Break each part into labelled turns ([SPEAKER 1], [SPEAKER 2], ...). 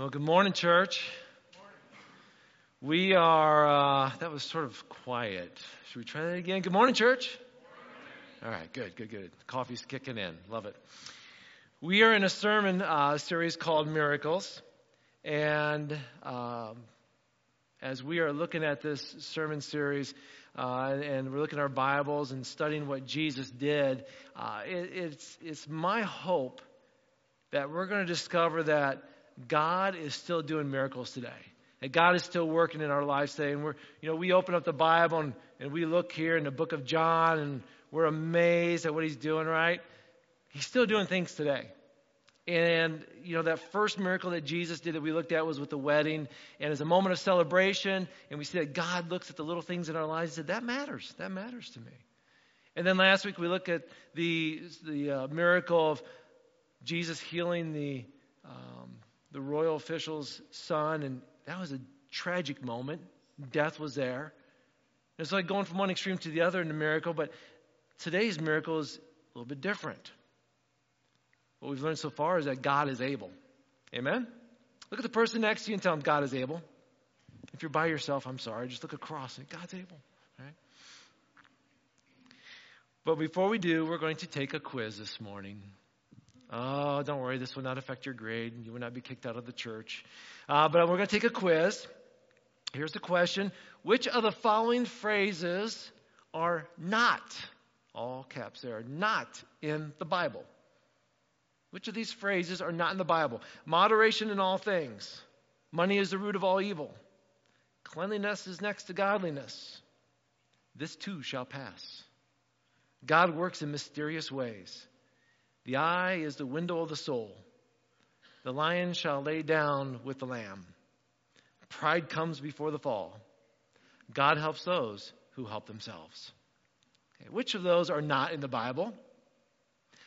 [SPEAKER 1] Well, good morning, church. We are, uh, that was sort of quiet. Should we try that again? Good morning, church. All right, good, good, good. Coffee's kicking in. Love it. We are in a sermon uh, series called Miracles. And um, as we are looking at this sermon series, uh, and we're looking at our Bibles and studying what Jesus did, uh, it, it's, it's my hope that we're going to discover that God is still doing miracles today. That God is still working in our lives today. And we're, you know, we open up the Bible and, and we look here in the book of John and we're amazed at what he's doing, right? He's still doing things today. And, you know, that first miracle that Jesus did that we looked at was with the wedding. And as a moment of celebration, and we see that God looks at the little things in our lives and said, that matters. That matters to me. And then last week we looked at the, the uh, miracle of Jesus healing the, um, the royal official's son, and that was a tragic moment. Death was there. It's like going from one extreme to the other in a miracle, but today's miracle is a little bit different. What we've learned so far is that God is able. Amen? Look at the person next to you and tell them God is able. If you're by yourself, I'm sorry, just look across and God's able. But before we do, we're going to take a quiz this morning. Oh, don't worry, this will not affect your grade. You will not be kicked out of the church. Uh, but we're going to take a quiz. Here's the question Which of the following phrases are not, all caps there, are not in the Bible? Which of these phrases are not in the Bible? Moderation in all things. Money is the root of all evil. Cleanliness is next to godliness. This too shall pass. God works in mysterious ways. The eye is the window of the soul. The lion shall lay down with the lamb. Pride comes before the fall. God helps those who help themselves. Okay, which of those are not in the Bible?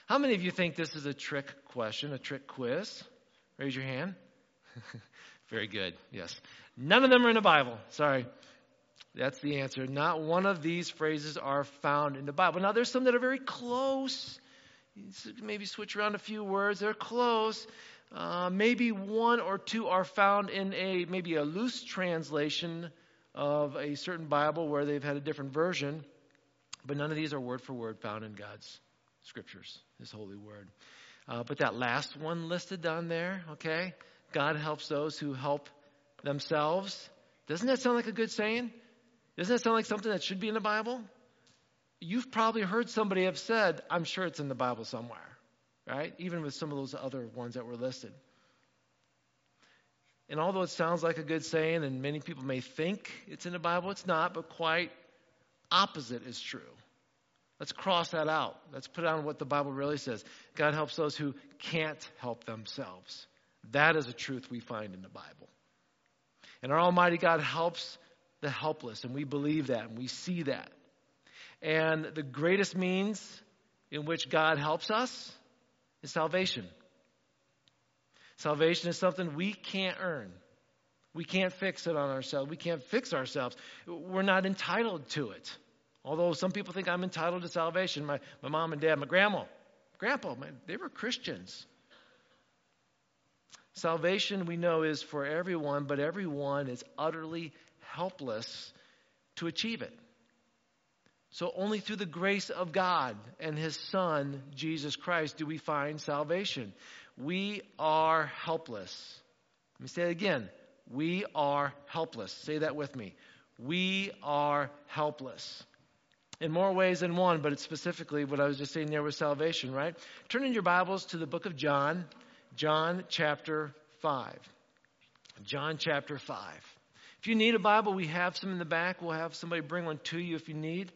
[SPEAKER 1] How many of you think this is a trick question, a trick quiz? Raise your hand. Very good. Yes. None of them are in the Bible. Sorry. That's the answer. Not one of these phrases are found in the Bible. Now, there's some that are very close maybe switch around a few words. They're close. Uh, maybe one or two are found in a maybe a loose translation of a certain Bible where they've had a different version, but none of these are word for word found in God's scriptures, His holy word. Uh, but that last one listed down there, okay, God helps those who help themselves. Doesn't that sound like a good saying? Doesn't that sound like something that should be in the Bible? You've probably heard somebody have said, I'm sure it's in the Bible somewhere, right? Even with some of those other ones that were listed. And although it sounds like a good saying, and many people may think it's in the Bible, it's not, but quite opposite is true. Let's cross that out. Let's put on what the Bible really says. God helps those who can't help themselves. That is a truth we find in the Bible. And our Almighty God helps the helpless, and we believe that, and we see that. And the greatest means in which God helps us is salvation. Salvation is something we can't earn. We can't fix it on ourselves. We can't fix ourselves. We're not entitled to it. Although some people think I'm entitled to salvation. My, my mom and dad, my grandma, grandpa, they were Christians. Salvation, we know, is for everyone, but everyone is utterly helpless to achieve it. So only through the grace of God and His Son, Jesus Christ, do we find salvation. We are helpless. Let me say it again. We are helpless. Say that with me. We are helpless. In more ways than one, but it's specifically what I was just saying there with salvation, right? Turn in your Bibles to the book of John, John chapter 5. John chapter 5. If you need a Bible, we have some in the back. We'll have somebody bring one to you if you need.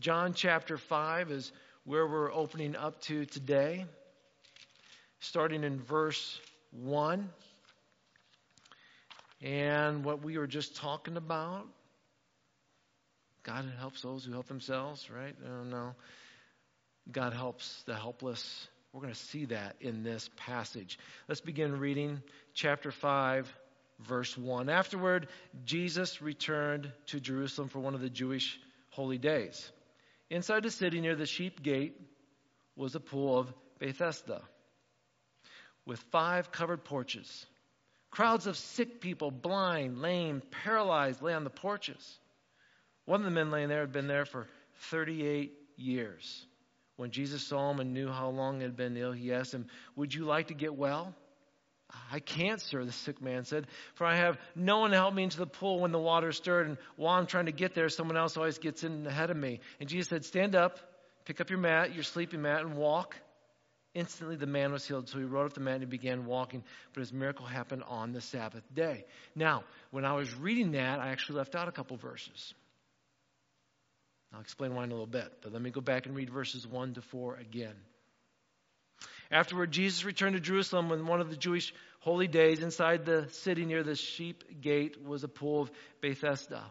[SPEAKER 1] John chapter 5 is where we're opening up to today, starting in verse 1. And what we were just talking about God helps those who help themselves, right? I don't know. God helps the helpless. We're going to see that in this passage. Let's begin reading chapter 5, verse 1. Afterward, Jesus returned to Jerusalem for one of the Jewish holy days. Inside the city near the sheep gate was the pool of Bethesda, with five covered porches. Crowds of sick people, blind, lame, paralyzed, lay on the porches. One of the men laying there had been there for 38 years. When Jesus saw him and knew how long he had been ill, he asked him, Would you like to get well? I can't, sir, the sick man said, for I have no one to help me into the pool when the water stirred, and while I'm trying to get there, someone else always gets in ahead of me. And Jesus said, Stand up, pick up your mat, your sleeping mat, and walk. Instantly the man was healed. So he rode up the mat and he began walking, but his miracle happened on the Sabbath day. Now, when I was reading that, I actually left out a couple verses. I'll explain why in a little bit, but let me go back and read verses 1 to 4 again. Afterward, Jesus returned to Jerusalem when one of the Jewish holy days. Inside the city near the sheep gate was a pool of Bethesda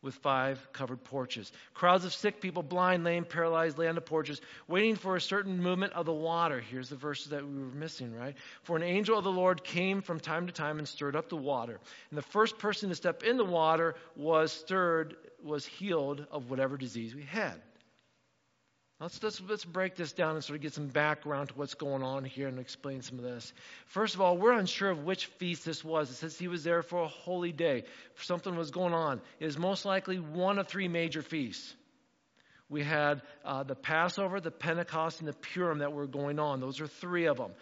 [SPEAKER 1] with five covered porches. Crowds of sick people, blind, lame, paralyzed, lay on the porches, waiting for a certain movement of the water. Here's the verses that we were missing, right? For an angel of the Lord came from time to time and stirred up the water. And the first person to step in the water was stirred, was healed of whatever disease we had. Let's, let's, let's break this down and sort of get some background to what's going on here and explain some of this. First of all, we're unsure of which feast this was. It says he was there for a holy day. Something was going on. It is most likely one of three major feasts. We had uh, the Passover, the Pentecost, and the Purim that were going on. Those are three of them.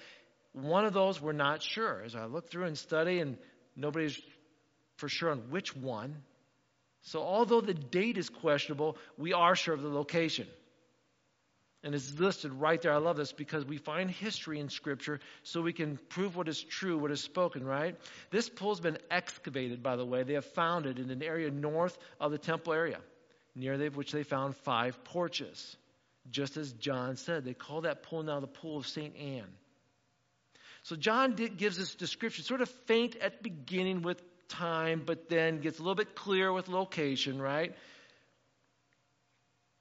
[SPEAKER 1] One of those we're not sure. As I look through and study, and nobody's for sure on which one. So, although the date is questionable, we are sure of the location. And it's listed right there. I love this because we find history in Scripture so we can prove what is true, what is spoken, right? This pool's been excavated, by the way. They have found it in an area north of the temple area, near which they found five porches. Just as John said, they call that pool now the pool of St. Anne. So John gives this description, sort of faint at the beginning with time, but then gets a little bit clear with location, right?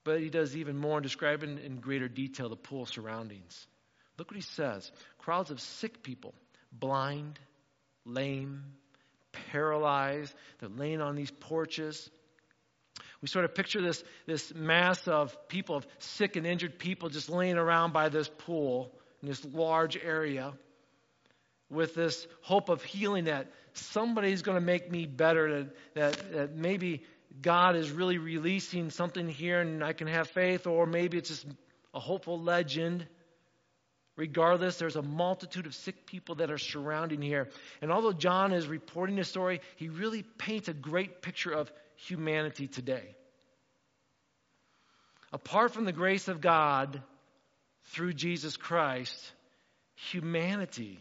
[SPEAKER 1] But he does even more in describing in greater detail the pool surroundings. Look what he says crowds of sick people, blind, lame, paralyzed, they're laying on these porches. We sort of picture this, this mass of people, of sick and injured people, just laying around by this pool in this large area with this hope of healing that somebody's going to make me better, that, that, that maybe God is really releasing something here and I can have faith, or maybe it's just a hopeful legend. Regardless, there's a multitude of sick people that are surrounding here. And although John is reporting the story, he really paints a great picture of humanity today. Apart from the grace of God through Jesus Christ, humanity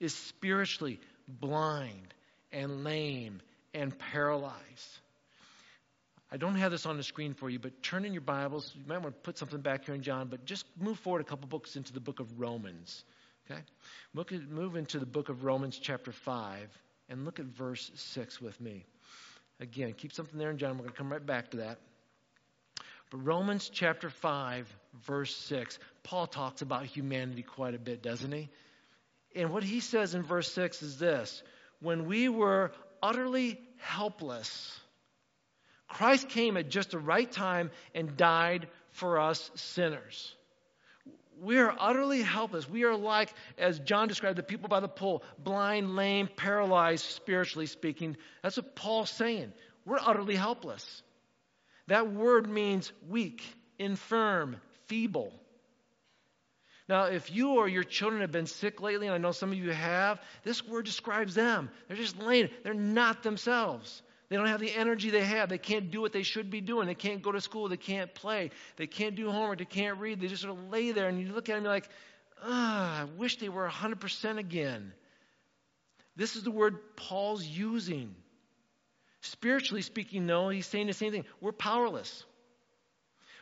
[SPEAKER 1] is spiritually blind and lame and paralyzed. I don't have this on the screen for you, but turn in your Bibles. You might want to put something back here in John, but just move forward a couple books into the book of Romans. Okay? Look at, move into the book of Romans, chapter 5, and look at verse 6 with me. Again, keep something there in John. We're going to come right back to that. But Romans chapter 5, verse 6, Paul talks about humanity quite a bit, doesn't he? And what he says in verse 6 is this When we were utterly helpless, Christ came at just the right time and died for us sinners. We are utterly helpless. We are like, as John described, the people by the pool, blind, lame, paralyzed, spiritually speaking. That's what Paul's saying. We're utterly helpless. That word means weak, infirm, feeble. Now, if you or your children have been sick lately, and I know some of you have, this word describes them. They're just lame. they're not themselves. They don't have the energy they have. They can't do what they should be doing. They can't go to school. They can't play. They can't do homework. They can't read. They just sort of lay there, and you look at them you're like, ah, I wish they were 100% again. This is the word Paul's using. Spiritually speaking, no, he's saying the same thing. We're powerless.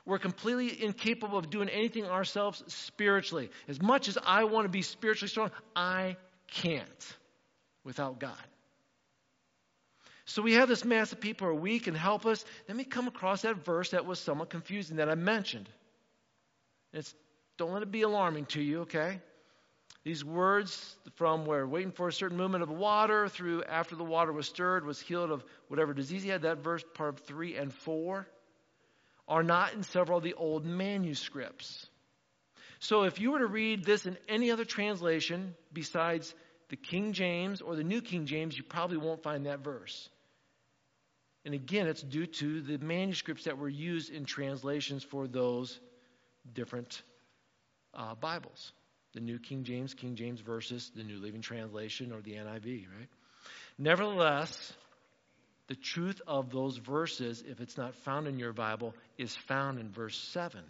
[SPEAKER 1] We're completely incapable of doing anything ourselves spiritually. As much as I want to be spiritually strong, I can't without God. So we have this mass of people who are weak and help us. Then we come across that verse that was somewhat confusing that I mentioned. It's don't let it be alarming to you, okay? These words from where waiting for a certain movement of water through after the water was stirred was healed of whatever disease he had, that verse part of three and four are not in several of the old manuscripts. So if you were to read this in any other translation besides the King James or the New King James, you probably won't find that verse. And again, it's due to the manuscripts that were used in translations for those different uh, Bibles the New King James, King James versus the New Living Translation or the NIV, right? Nevertheless, the truth of those verses, if it's not found in your Bible, is found in verse 7.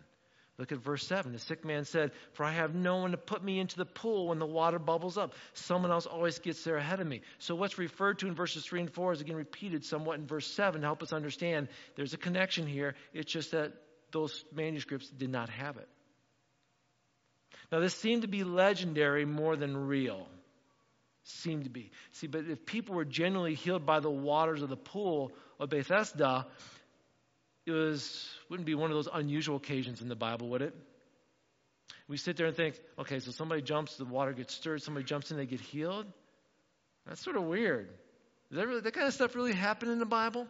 [SPEAKER 1] Look at verse 7. The sick man said, For I have no one to put me into the pool when the water bubbles up. Someone else always gets there ahead of me. So, what's referred to in verses 3 and 4 is again repeated somewhat in verse 7 to help us understand there's a connection here. It's just that those manuscripts did not have it. Now, this seemed to be legendary more than real. Seemed to be. See, but if people were genuinely healed by the waters of the pool of Bethesda, it was wouldn't be one of those unusual occasions in the Bible, would it? We sit there and think, okay, so somebody jumps, the water gets stirred, somebody jumps in, they get healed. That's sort of weird. Does that, really, that kind of stuff really happen in the Bible?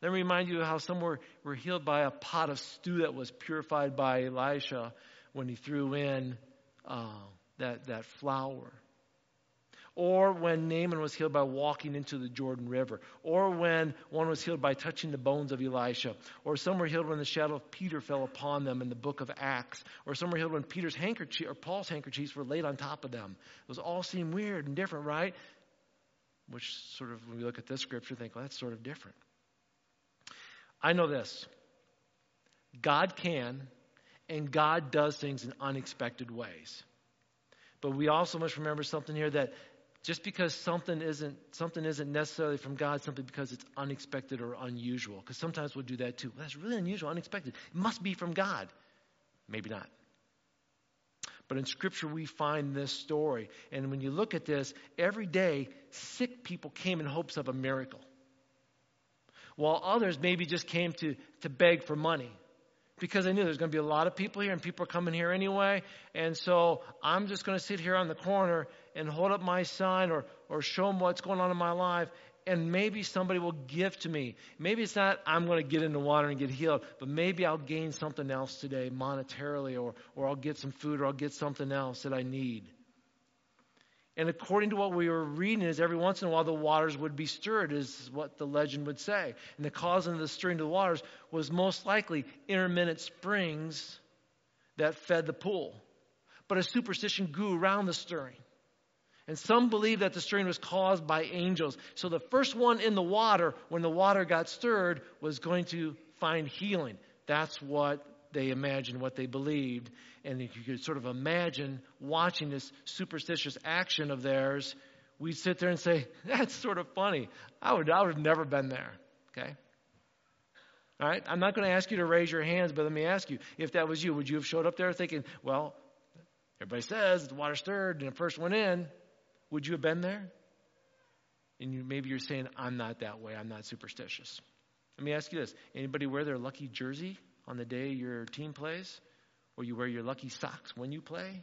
[SPEAKER 1] Let me remind you how some were, were healed by a pot of stew that was purified by Elisha when he threw in uh, that, that flour. Or when Naaman was healed by walking into the Jordan River. Or when one was healed by touching the bones of Elisha. Or some were healed when the shadow of Peter fell upon them in the book of Acts. Or some were healed when Peter's handkerchief or Paul's handkerchiefs were laid on top of them. Those all seem weird and different, right? Which sort of, when we look at this scripture, think, well, that's sort of different. I know this God can and God does things in unexpected ways. But we also must remember something here that just because something isn't something isn't necessarily from God simply because it's unexpected or unusual. Because sometimes we'll do that too. Well, that's really unusual, unexpected. It must be from God. Maybe not. But in Scripture, we find this story. And when you look at this, every day, sick people came in hopes of a miracle. While others maybe just came to, to beg for money because I knew there's going to be a lot of people here and people are coming here anyway. And so I'm just going to sit here on the corner and hold up my sign or, or show them what's going on in my life. And maybe somebody will give to me. Maybe it's not I'm going to get in the water and get healed, but maybe I'll gain something else today monetarily or, or I'll get some food or I'll get something else that I need. And according to what we were reading, is every once in a while the waters would be stirred, is what the legend would say. And the cause of the stirring of the waters was most likely intermittent springs that fed the pool. But a superstition grew around the stirring. And some believe that the stirring was caused by angels. So the first one in the water, when the water got stirred, was going to find healing. That's what they imagined, what they believed. And you could sort of imagine watching this superstitious action of theirs, we'd sit there and say, That's sort of funny. I would, I would have never been there. Okay? All right? I'm not going to ask you to raise your hands, but let me ask you if that was you, would you have showed up there thinking, Well, everybody says the water stirred and the first went in? Would you have been there? And you, maybe you're saying, I'm not that way. I'm not superstitious. Let me ask you this anybody wear their lucky jersey on the day your team plays? Or you wear your lucky socks when you play?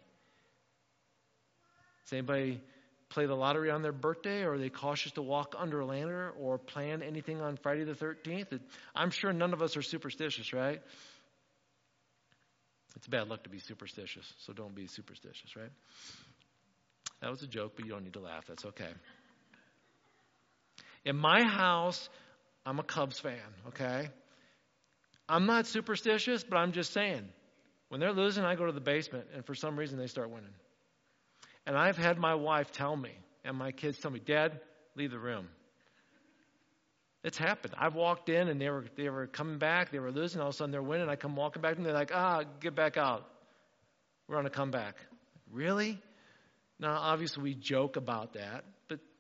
[SPEAKER 1] Does anybody play the lottery on their birthday? Or are they cautious to walk under a lantern or plan anything on Friday the 13th? I'm sure none of us are superstitious, right? It's bad luck to be superstitious, so don't be superstitious, right? That was a joke, but you don't need to laugh. That's okay. In my house, I'm a Cubs fan, okay? I'm not superstitious, but I'm just saying. When they're losing, I go to the basement, and for some reason, they start winning. And I've had my wife tell me, and my kids tell me, Dad, leave the room. It's happened. I've walked in, and they were, they were coming back, they were losing, all of a sudden they're winning. I come walking back, and they're like, ah, get back out. We're on a comeback. Really? Now, obviously, we joke about that,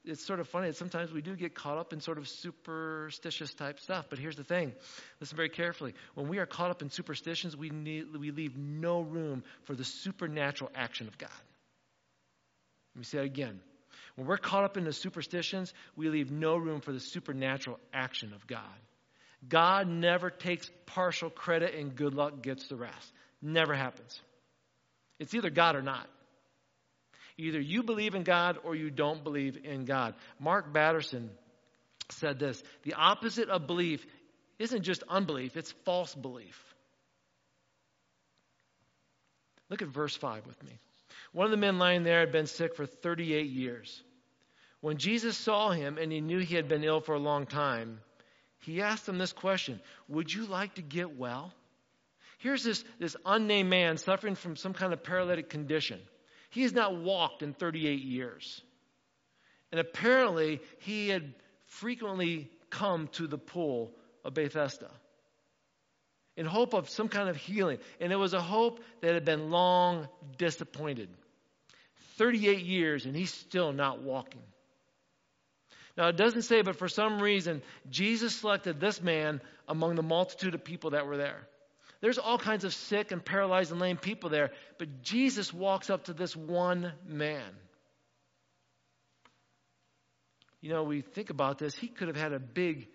[SPEAKER 1] it's sort of funny that sometimes we do get caught up in sort of superstitious type stuff. But here's the thing listen very carefully. When we are caught up in superstitions, we, need, we leave no room for the supernatural action of God. Let me say that again. When we're caught up in the superstitions, we leave no room for the supernatural action of God. God never takes partial credit and good luck gets the rest. Never happens. It's either God or not. Either you believe in God or you don't believe in God. Mark Batterson said this The opposite of belief isn't just unbelief, it's false belief. Look at verse 5 with me. One of the men lying there had been sick for 38 years. When Jesus saw him and he knew he had been ill for a long time, he asked him this question Would you like to get well? Here's this, this unnamed man suffering from some kind of paralytic condition. He has not walked in 38 years. And apparently, he had frequently come to the pool of Bethesda in hope of some kind of healing. And it was a hope that had been long disappointed. 38 years, and he's still not walking. Now, it doesn't say, but for some reason, Jesus selected this man among the multitude of people that were there. There's all kinds of sick and paralyzed and lame people there, but Jesus walks up to this one man. You know, we think about this, he could have had a big,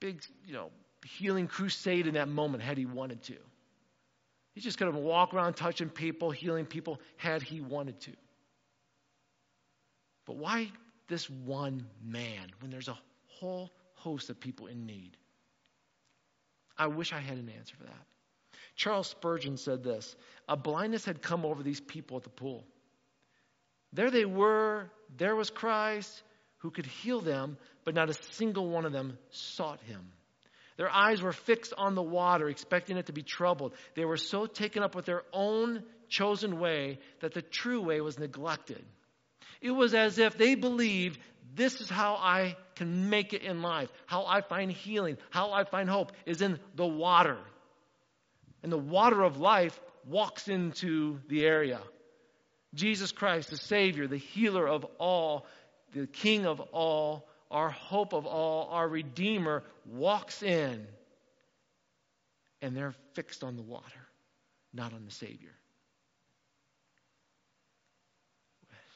[SPEAKER 1] big, you know, healing crusade in that moment had he wanted to. He just could have walked around touching people, healing people, had he wanted to. But why this one man when there's a whole host of people in need? I wish I had an answer for that. Charles Spurgeon said this A blindness had come over these people at the pool. There they were, there was Christ who could heal them, but not a single one of them sought him. Their eyes were fixed on the water, expecting it to be troubled. They were so taken up with their own chosen way that the true way was neglected. It was as if they believed this is how I can make it in life, how I find healing, how I find hope is in the water. And the water of life walks into the area. Jesus Christ, the Savior, the healer of all, the King of all, our hope of all, our Redeemer, walks in, and they're fixed on the water, not on the Savior.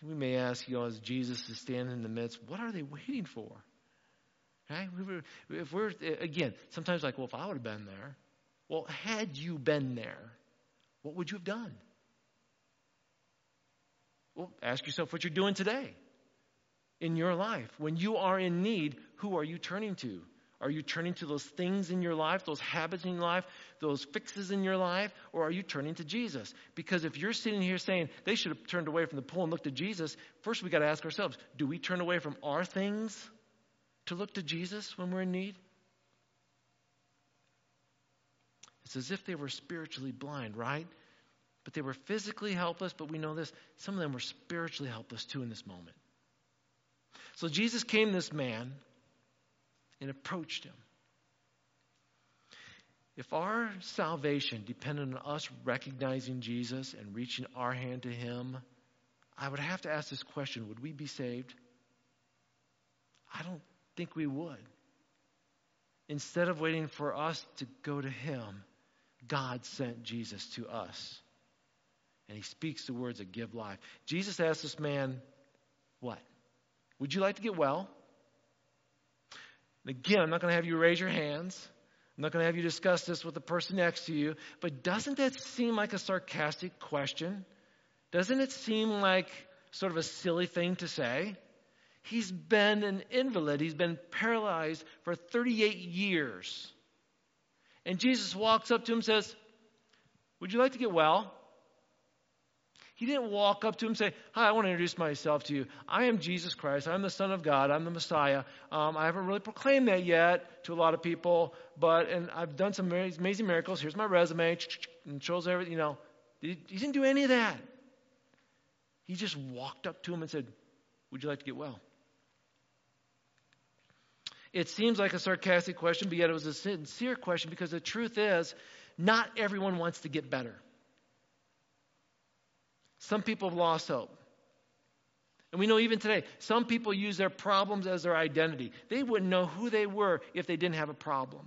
[SPEAKER 1] We may ask, you know, as Jesus is standing in the midst, what are they waiting for? Right? If we're, again, sometimes like, well, if I would have been there, well, had you been there, what would you have done? Well, ask yourself what you're doing today in your life. When you are in need, who are you turning to? Are you turning to those things in your life, those habits in your life, those fixes in your life, or are you turning to Jesus? Because if you're sitting here saying they should have turned away from the pool and looked to Jesus, first we got to ask ourselves do we turn away from our things to look to Jesus when we're in need? It's as if they were spiritually blind, right? But they were physically helpless, but we know this. Some of them were spiritually helpless too in this moment. So Jesus came this man and approached him. If our salvation depended on us recognizing Jesus and reaching our hand to him, I would have to ask this question would we be saved? I don't think we would. Instead of waiting for us to go to him, God sent Jesus to us. And he speaks the words that give life. Jesus asked this man, What? Would you like to get well? And again, I'm not going to have you raise your hands. I'm not going to have you discuss this with the person next to you. But doesn't that seem like a sarcastic question? Doesn't it seem like sort of a silly thing to say? He's been an invalid, he's been paralyzed for 38 years. And Jesus walks up to him and says, Would you like to get well? He didn't walk up to him and say, Hi, I want to introduce myself to you. I am Jesus Christ. I'm the Son of God. I'm the Messiah. Um, I haven't really proclaimed that yet to a lot of people, but, and I've done some amazing miracles. Here's my resume, and shows everything, you know. He didn't do any of that. He just walked up to him and said, Would you like to get well? It seems like a sarcastic question, but yet it was a sincere question because the truth is, not everyone wants to get better. Some people have lost hope. And we know even today, some people use their problems as their identity. They wouldn't know who they were if they didn't have a problem.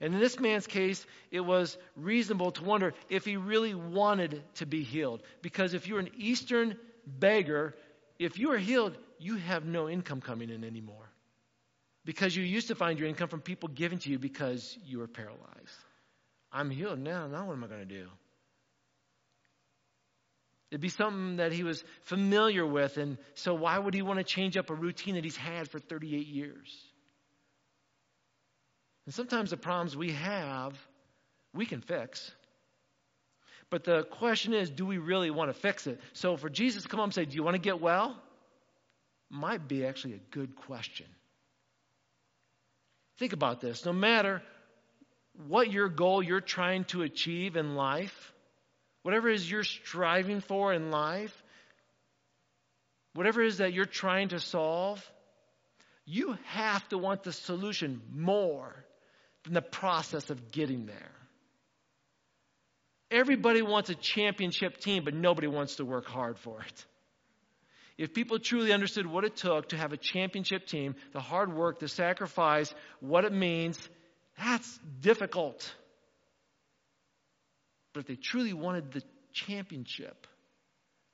[SPEAKER 1] And in this man's case, it was reasonable to wonder if he really wanted to be healed. Because if you're an Eastern beggar, if you are healed, you have no income coming in anymore. Because you used to find your income from people giving to you because you were paralyzed. I'm healed now. Now what am I going to do? It'd be something that he was familiar with, and so why would he want to change up a routine that he's had for 38 years? And sometimes the problems we have, we can fix. But the question is, do we really want to fix it? So for Jesus to come up and say, Do you want to get well? might be actually a good question. Think about this. No matter what your goal you're trying to achieve in life, whatever it is you're striving for in life, whatever it is that you're trying to solve, you have to want the solution more than the process of getting there. Everybody wants a championship team, but nobody wants to work hard for it. If people truly understood what it took to have a championship team, the hard work, the sacrifice, what it means, that's difficult. But if they truly wanted the championship,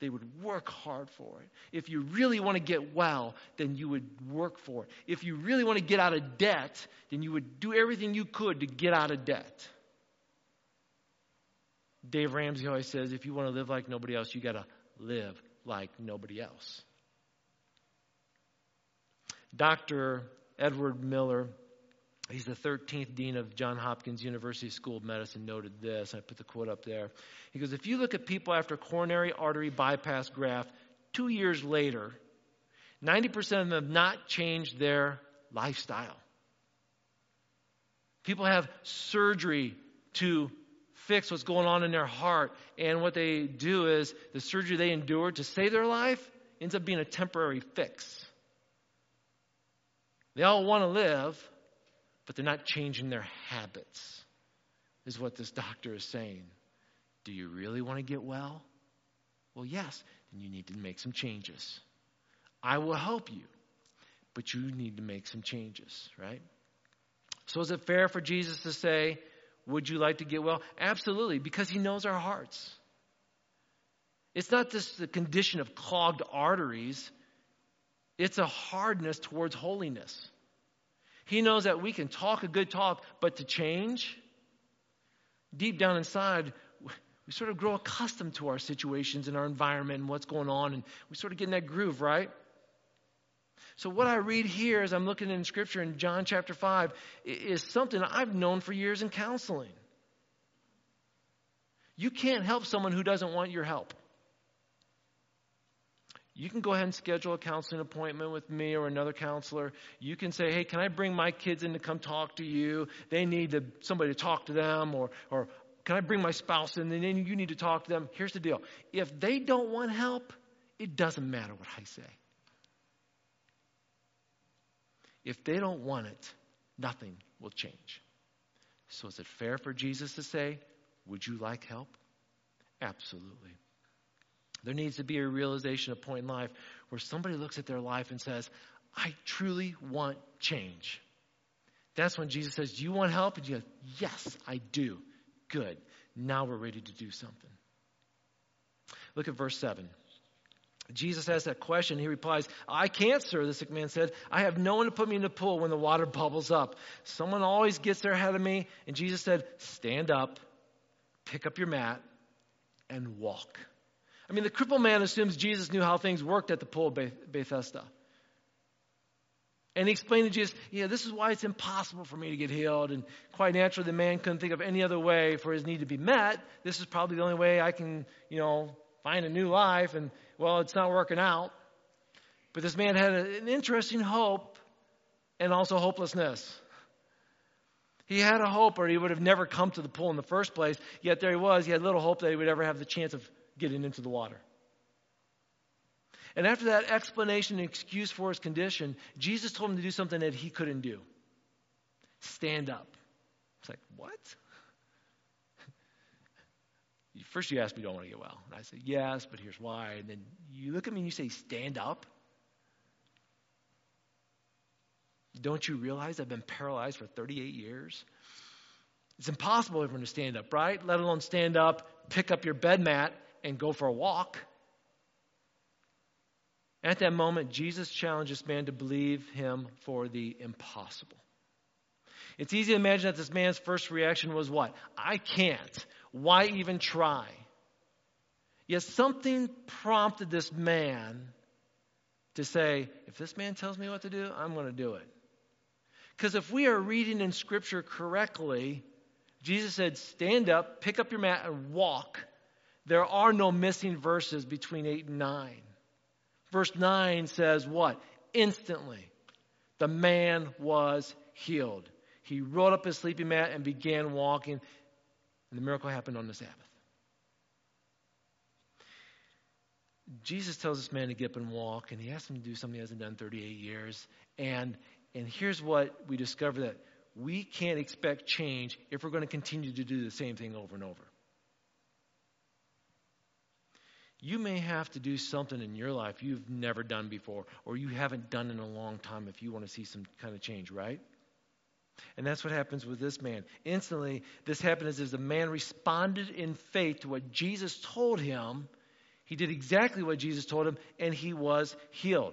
[SPEAKER 1] they would work hard for it. If you really want to get well, then you would work for it. If you really want to get out of debt, then you would do everything you could to get out of debt. Dave Ramsey always says if you want to live like nobody else, you got to live like nobody else. Dr. Edward Miller, he's the 13th dean of Johns Hopkins University School of Medicine, noted this. I put the quote up there. He goes, If you look at people after coronary artery bypass graft two years later, 90% of them have not changed their lifestyle. People have surgery to fix what's going on in their heart. And what they do is the surgery they endure to save their life ends up being a temporary fix. They all want to live, but they're not changing their habits, is what this doctor is saying. Do you really want to get well? Well, yes, then you need to make some changes. I will help you, but you need to make some changes, right? So, is it fair for Jesus to say, would you like to get well? Absolutely, because He knows our hearts. It's not just the condition of clogged arteries, it's a hardness towards holiness. He knows that we can talk a good talk, but to change, deep down inside, we sort of grow accustomed to our situations and our environment and what's going on, and we sort of get in that groove, right? So, what I read here as I'm looking in Scripture in John chapter 5 is something I've known for years in counseling. You can't help someone who doesn't want your help. You can go ahead and schedule a counseling appointment with me or another counselor. You can say, hey, can I bring my kids in to come talk to you? They need to, somebody to talk to them. Or, or can I bring my spouse in and then you need to talk to them? Here's the deal if they don't want help, it doesn't matter what I say. If they don't want it, nothing will change. So, is it fair for Jesus to say, Would you like help? Absolutely. There needs to be a realization, a point in life where somebody looks at their life and says, I truly want change. That's when Jesus says, Do you want help? And you go, Yes, I do. Good. Now we're ready to do something. Look at verse 7. Jesus asks that question. He replies, I can't, sir, the sick man said. I have no one to put me in the pool when the water bubbles up. Someone always gets there ahead of me. And Jesus said, Stand up, pick up your mat, and walk. I mean, the crippled man assumes Jesus knew how things worked at the pool of Bethesda. And he explained to Jesus, yeah, this is why it's impossible for me to get healed. And quite naturally, the man couldn't think of any other way for his need to be met. This is probably the only way I can, you know, find a new life. And well, it's not working out. But this man had an interesting hope and also hopelessness. He had a hope, or he would have never come to the pool in the first place. Yet there he was. He had little hope that he would ever have the chance of getting into the water. And after that explanation and excuse for his condition, Jesus told him to do something that he couldn't do stand up. It's like, what? First, you ask me, do I want to get well? And I say, yes, but here's why. And then you look at me and you say, stand up. Don't you realize I've been paralyzed for 38 years? It's impossible for him to stand up, right? Let alone stand up, pick up your bed mat, and go for a walk. At that moment, Jesus challenged this man to believe him for the impossible. It's easy to imagine that this man's first reaction was what? I can't. Why even try? Yet something prompted this man to say, if this man tells me what to do, I'm going to do it. Because if we are reading in Scripture correctly, Jesus said, stand up, pick up your mat, and walk. There are no missing verses between 8 and 9. Verse 9 says what? Instantly, the man was healed. He rolled up his sleeping mat and began walking, and the miracle happened on the Sabbath. Jesus tells this man to get up and walk, and he asks him to do something he hasn't done 38 years. And, and here's what we discover that we can't expect change if we're going to continue to do the same thing over and over. You may have to do something in your life you've never done before, or you haven't done in a long time if you want to see some kind of change, right? And that's what happens with this man. Instantly, this happened as the man responded in faith to what Jesus told him. He did exactly what Jesus told him, and he was healed.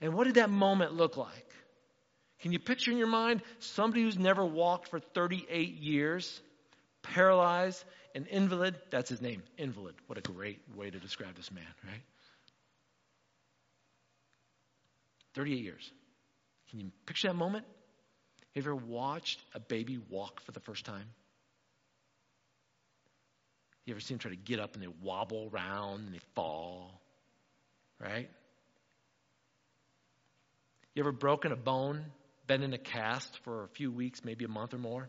[SPEAKER 1] And what did that moment look like? Can you picture in your mind somebody who's never walked for 38 years, paralyzed, an invalid? That's his name, invalid. What a great way to describe this man, right? 38 years. Can you picture that moment? Have you ever watched a baby walk for the first time? You ever seen them try to get up and they wobble around and they fall? Right? You ever broken a bone, been in a cast for a few weeks, maybe a month or more?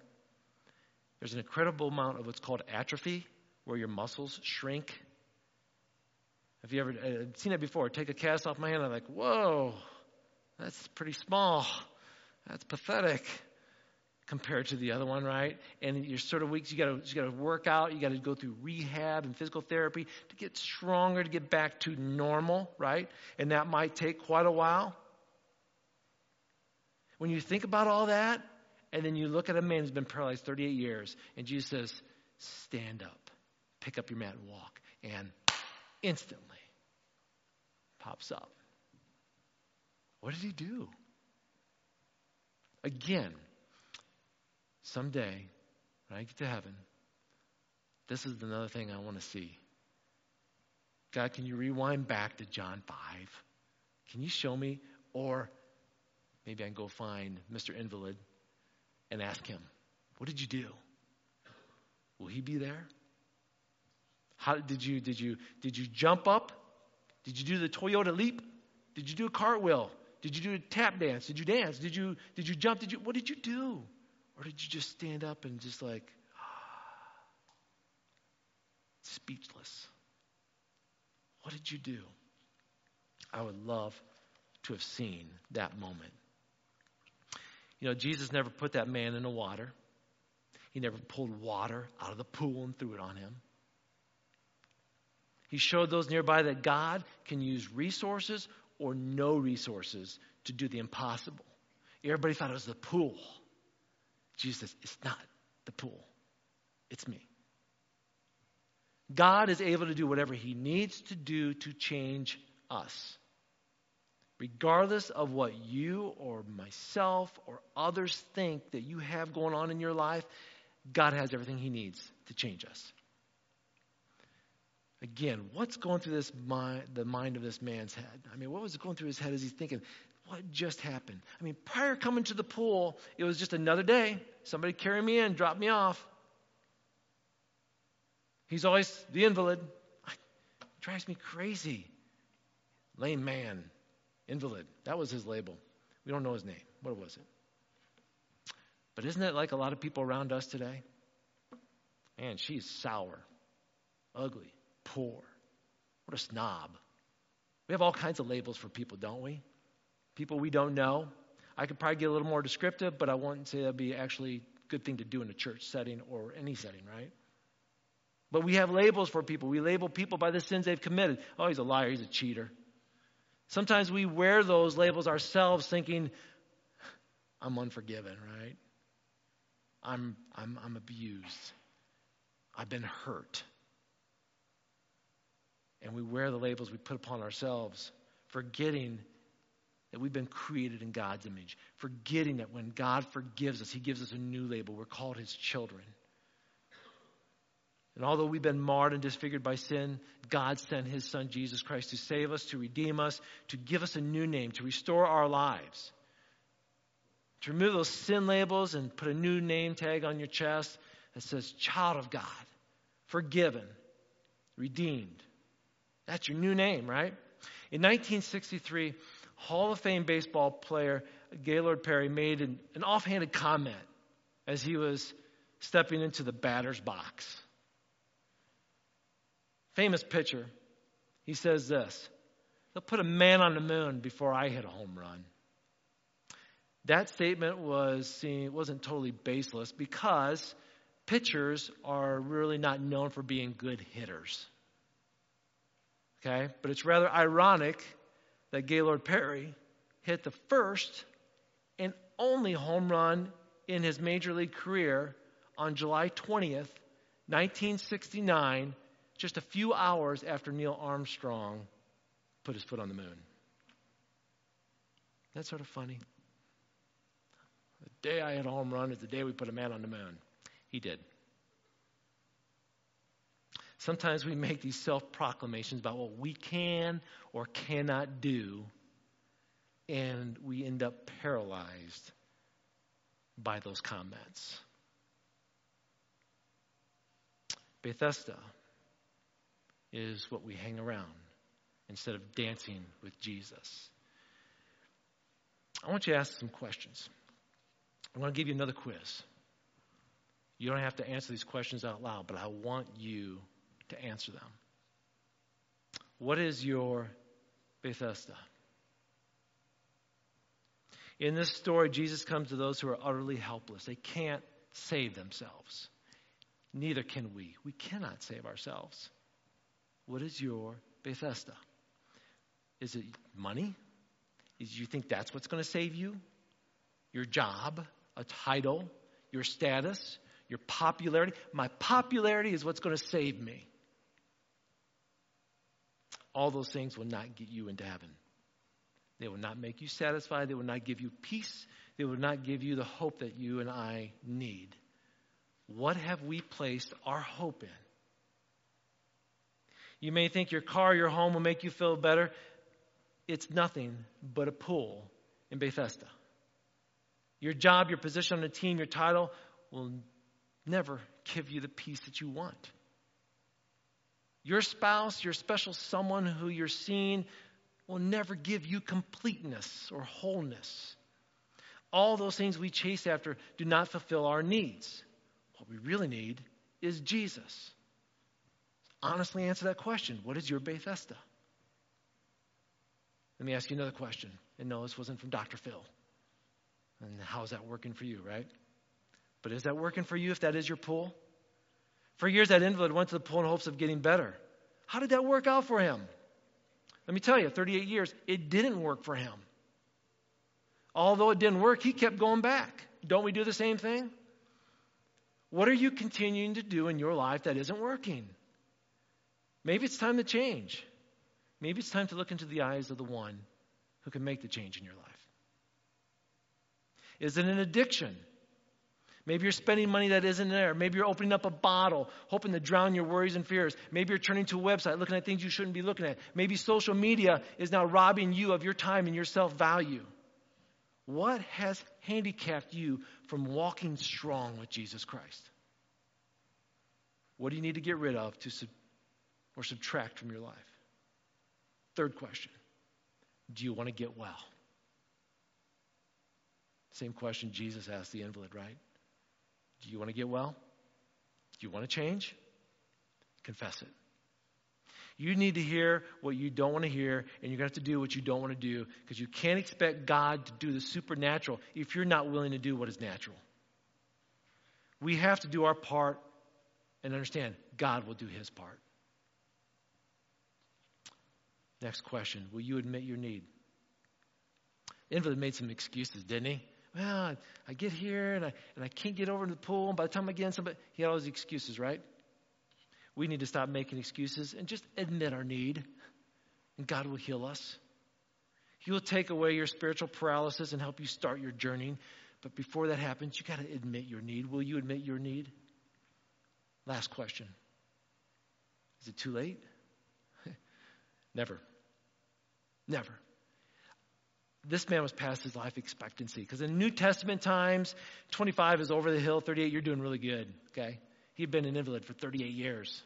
[SPEAKER 1] There's an incredible amount of what's called atrophy, where your muscles shrink. Have you ever uh, seen that before? Take a cast off my hand, I'm like, whoa, that's pretty small. That's pathetic compared to the other one, right? And you're sort of weak. You got to you got to work out. You got to go through rehab and physical therapy to get stronger, to get back to normal, right? And that might take quite a while. When you think about all that, and then you look at a man who's been paralyzed 38 years, and Jesus says, "Stand up, pick up your mat, and walk," and instantly pops up. What did he do? Again, someday, when I get to heaven, this is another thing I want to see. God, can you rewind back to John 5? Can you show me? Or maybe I can go find Mr. Invalid and ask him, What did you do? Will he be there? How did you did you did you jump up? Did you do the Toyota leap? Did you do a cartwheel? Did you do a tap dance? Did you dance? Did you did you jump? Did you what did you do? Or did you just stand up and just like speechless? What did you do? I would love to have seen that moment. You know, Jesus never put that man in the water. He never pulled water out of the pool and threw it on him. He showed those nearby that God can use resources or no resources to do the impossible. Everybody thought it was the pool. Jesus says, It's not the pool, it's me. God is able to do whatever He needs to do to change us. Regardless of what you or myself or others think that you have going on in your life, God has everything He needs to change us. Again, what's going through this mind, the mind of this man's head? I mean, what was going through his head as he's thinking, what just happened? I mean, prior coming to the pool, it was just another day. Somebody carry me in, drop me off. He's always the invalid. It drives me crazy. Lame man, invalid. That was his label. We don't know his name. What was it? But isn't that like a lot of people around us today? Man, she's sour, ugly, poor. What a snob. We have all kinds of labels for people, don't we? People we don't know. I could probably get a little more descriptive, but I wouldn't say that'd be actually a good thing to do in a church setting or any setting, right? But we have labels for people. We label people by the sins they've committed. Oh, he's a liar, he's a cheater. Sometimes we wear those labels ourselves thinking, I'm unforgiven, right? I'm, I'm, I'm abused. I've been hurt and we wear the labels we put upon ourselves, forgetting that we've been created in God's image, forgetting that when God forgives us, He gives us a new label. We're called His children. And although we've been marred and disfigured by sin, God sent His Son Jesus Christ to save us, to redeem us, to give us a new name, to restore our lives, to remove those sin labels and put a new name tag on your chest that says, Child of God, forgiven, redeemed. That's your new name, right? In 1963, Hall of Fame baseball player Gaylord Perry made an, an offhanded comment as he was stepping into the batter's box. Famous pitcher. He says this They'll put a man on the moon before I hit a home run. That statement was seen, wasn't totally baseless because pitchers are really not known for being good hitters. Okay? But it's rather ironic that Gaylord Perry hit the first and only home run in his major league career on July 20th, 1969, just a few hours after Neil Armstrong put his foot on the moon. That's sort of funny. The day I hit a home run is the day we put a man on the moon. He did. Sometimes we make these self proclamations about what we can or cannot do, and we end up paralyzed by those comments. Bethesda is what we hang around instead of dancing with Jesus. I want you to ask some questions. I want to give you another quiz. You don't have to answer these questions out loud, but I want you to answer them. What is your Bethesda? In this story, Jesus comes to those who are utterly helpless. They can't save themselves. Neither can we. We cannot save ourselves. What is your Bethesda? Is it money? Is you think that's what's going to save you? Your job, a title, your status, your popularity? My popularity is what's going to save me. All those things will not get you into heaven. They will not make you satisfied. They will not give you peace. They will not give you the hope that you and I need. What have we placed our hope in? You may think your car, your home will make you feel better. It's nothing but a pool in Bethesda. Your job, your position on the team, your title will never give you the peace that you want. Your spouse, your special someone who you're seeing, will never give you completeness or wholeness. All those things we chase after do not fulfill our needs. What we really need is Jesus. Honestly, answer that question. What is your Bethesda? Let me ask you another question. And no, this wasn't from Dr. Phil. And how is that working for you, right? But is that working for you if that is your pool? For years, that invalid went to the pool in hopes of getting better. How did that work out for him? Let me tell you, 38 years, it didn't work for him. Although it didn't work, he kept going back. Don't we do the same thing? What are you continuing to do in your life that isn't working? Maybe it's time to change. Maybe it's time to look into the eyes of the one who can make the change in your life. Is it an addiction? Maybe you're spending money that isn't there. Maybe you're opening up a bottle, hoping to drown your worries and fears. Maybe you're turning to a website, looking at things you shouldn't be looking at. Maybe social media is now robbing you of your time and your self value. What has handicapped you from walking strong with Jesus Christ? What do you need to get rid of to or subtract from your life? Third question Do you want to get well? Same question Jesus asked the invalid, right? Do you want to get well? Do you want to change? Confess it. You need to hear what you don't want to hear, and you're going to have to do what you don't want to do because you can't expect God to do the supernatural if you're not willing to do what is natural. We have to do our part and understand God will do his part. Next question Will you admit your need? Invalid made some excuses, didn't he? Well, I get here and I, and I can't get over to the pool. And by the time I get in, somebody, he had all these excuses, right? We need to stop making excuses and just admit our need, and God will heal us. He will take away your spiritual paralysis and help you start your journey. But before that happens, you got to admit your need. Will you admit your need? Last question Is it too late? Never. Never. This man was past his life expectancy because in New Testament times, 25 is over the hill, 38, you're doing really good, okay? He'd been an invalid for 38 years.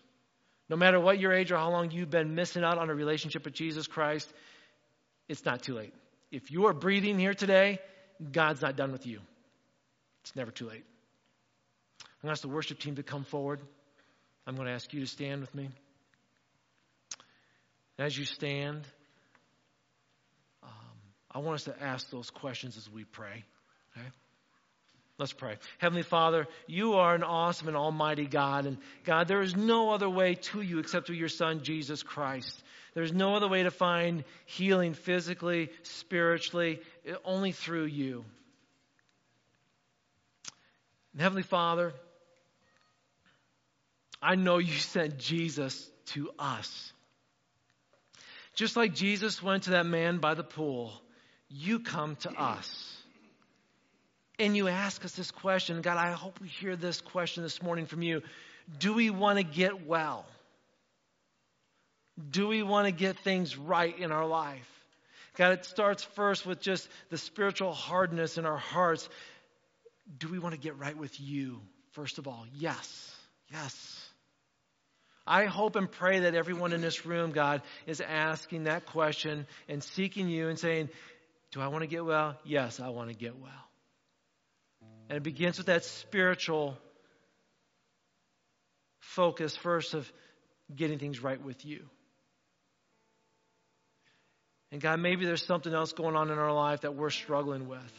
[SPEAKER 1] No matter what your age or how long you've been missing out on a relationship with Jesus Christ, it's not too late. If you are breathing here today, God's not done with you. It's never too late. I'm going to ask the worship team to come forward. I'm going to ask you to stand with me. As you stand, um, I want us to ask those questions as we pray. Okay? Let's pray. Heavenly Father, you are an awesome and almighty God. And God, there is no other way to you except through your Son, Jesus Christ. There's no other way to find healing physically, spiritually, only through you. And Heavenly Father, I know you sent Jesus to us. Just like Jesus went to that man by the pool, you come to us. And you ask us this question. God, I hope we hear this question this morning from you. Do we want to get well? Do we want to get things right in our life? God, it starts first with just the spiritual hardness in our hearts. Do we want to get right with you, first of all? Yes. Yes. I hope and pray that everyone in this room, God, is asking that question and seeking you and saying, Do I want to get well? Yes, I want to get well. And it begins with that spiritual focus first of getting things right with you. And God, maybe there's something else going on in our life that we're struggling with.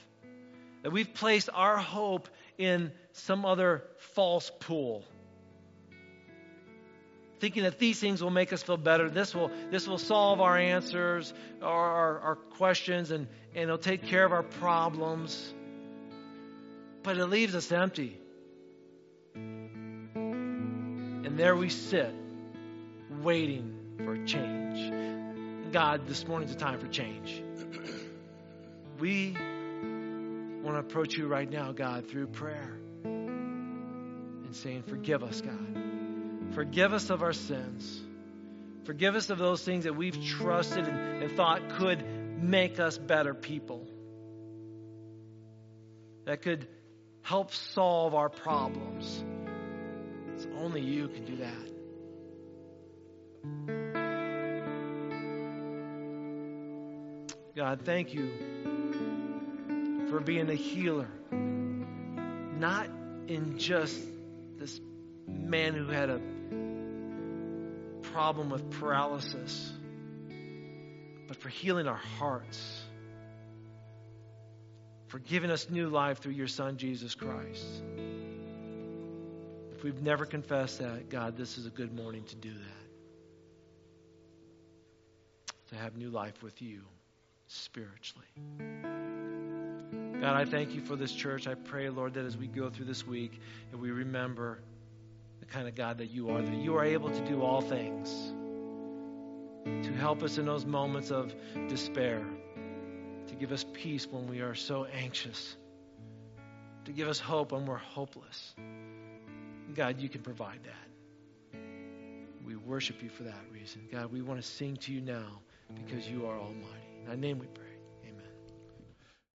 [SPEAKER 1] That we've placed our hope in some other false pool thinking that these things will make us feel better. This will, this will solve our answers, our, our, questions, and, and it'll take care of our problems. But it leaves us empty. And there we sit, waiting for change. God, this morning's a time for change. We want to approach you right now, God, through prayer and saying, Forgive us, God. Forgive us of our sins. Forgive us of those things that we've trusted and, and thought could make us better people. That could help solve our problems. It's only you can do that. God, thank you for being a healer. Not in just this man who had a problem with paralysis, but for healing our hearts, for giving us new life through your Son, Jesus Christ. If we've never confessed that, God, this is a good morning to do that. To have new life with you spiritually. God, I thank you for this church. I pray, Lord, that as we go through this week, that we remember kind of God that you are, that you are able to do all things to help us in those moments of despair, to give us peace when we are so anxious, to give us hope when we're hopeless. God, you can provide that. We worship you for that reason. God, we want to sing to you now because you are almighty. In thy name we pray.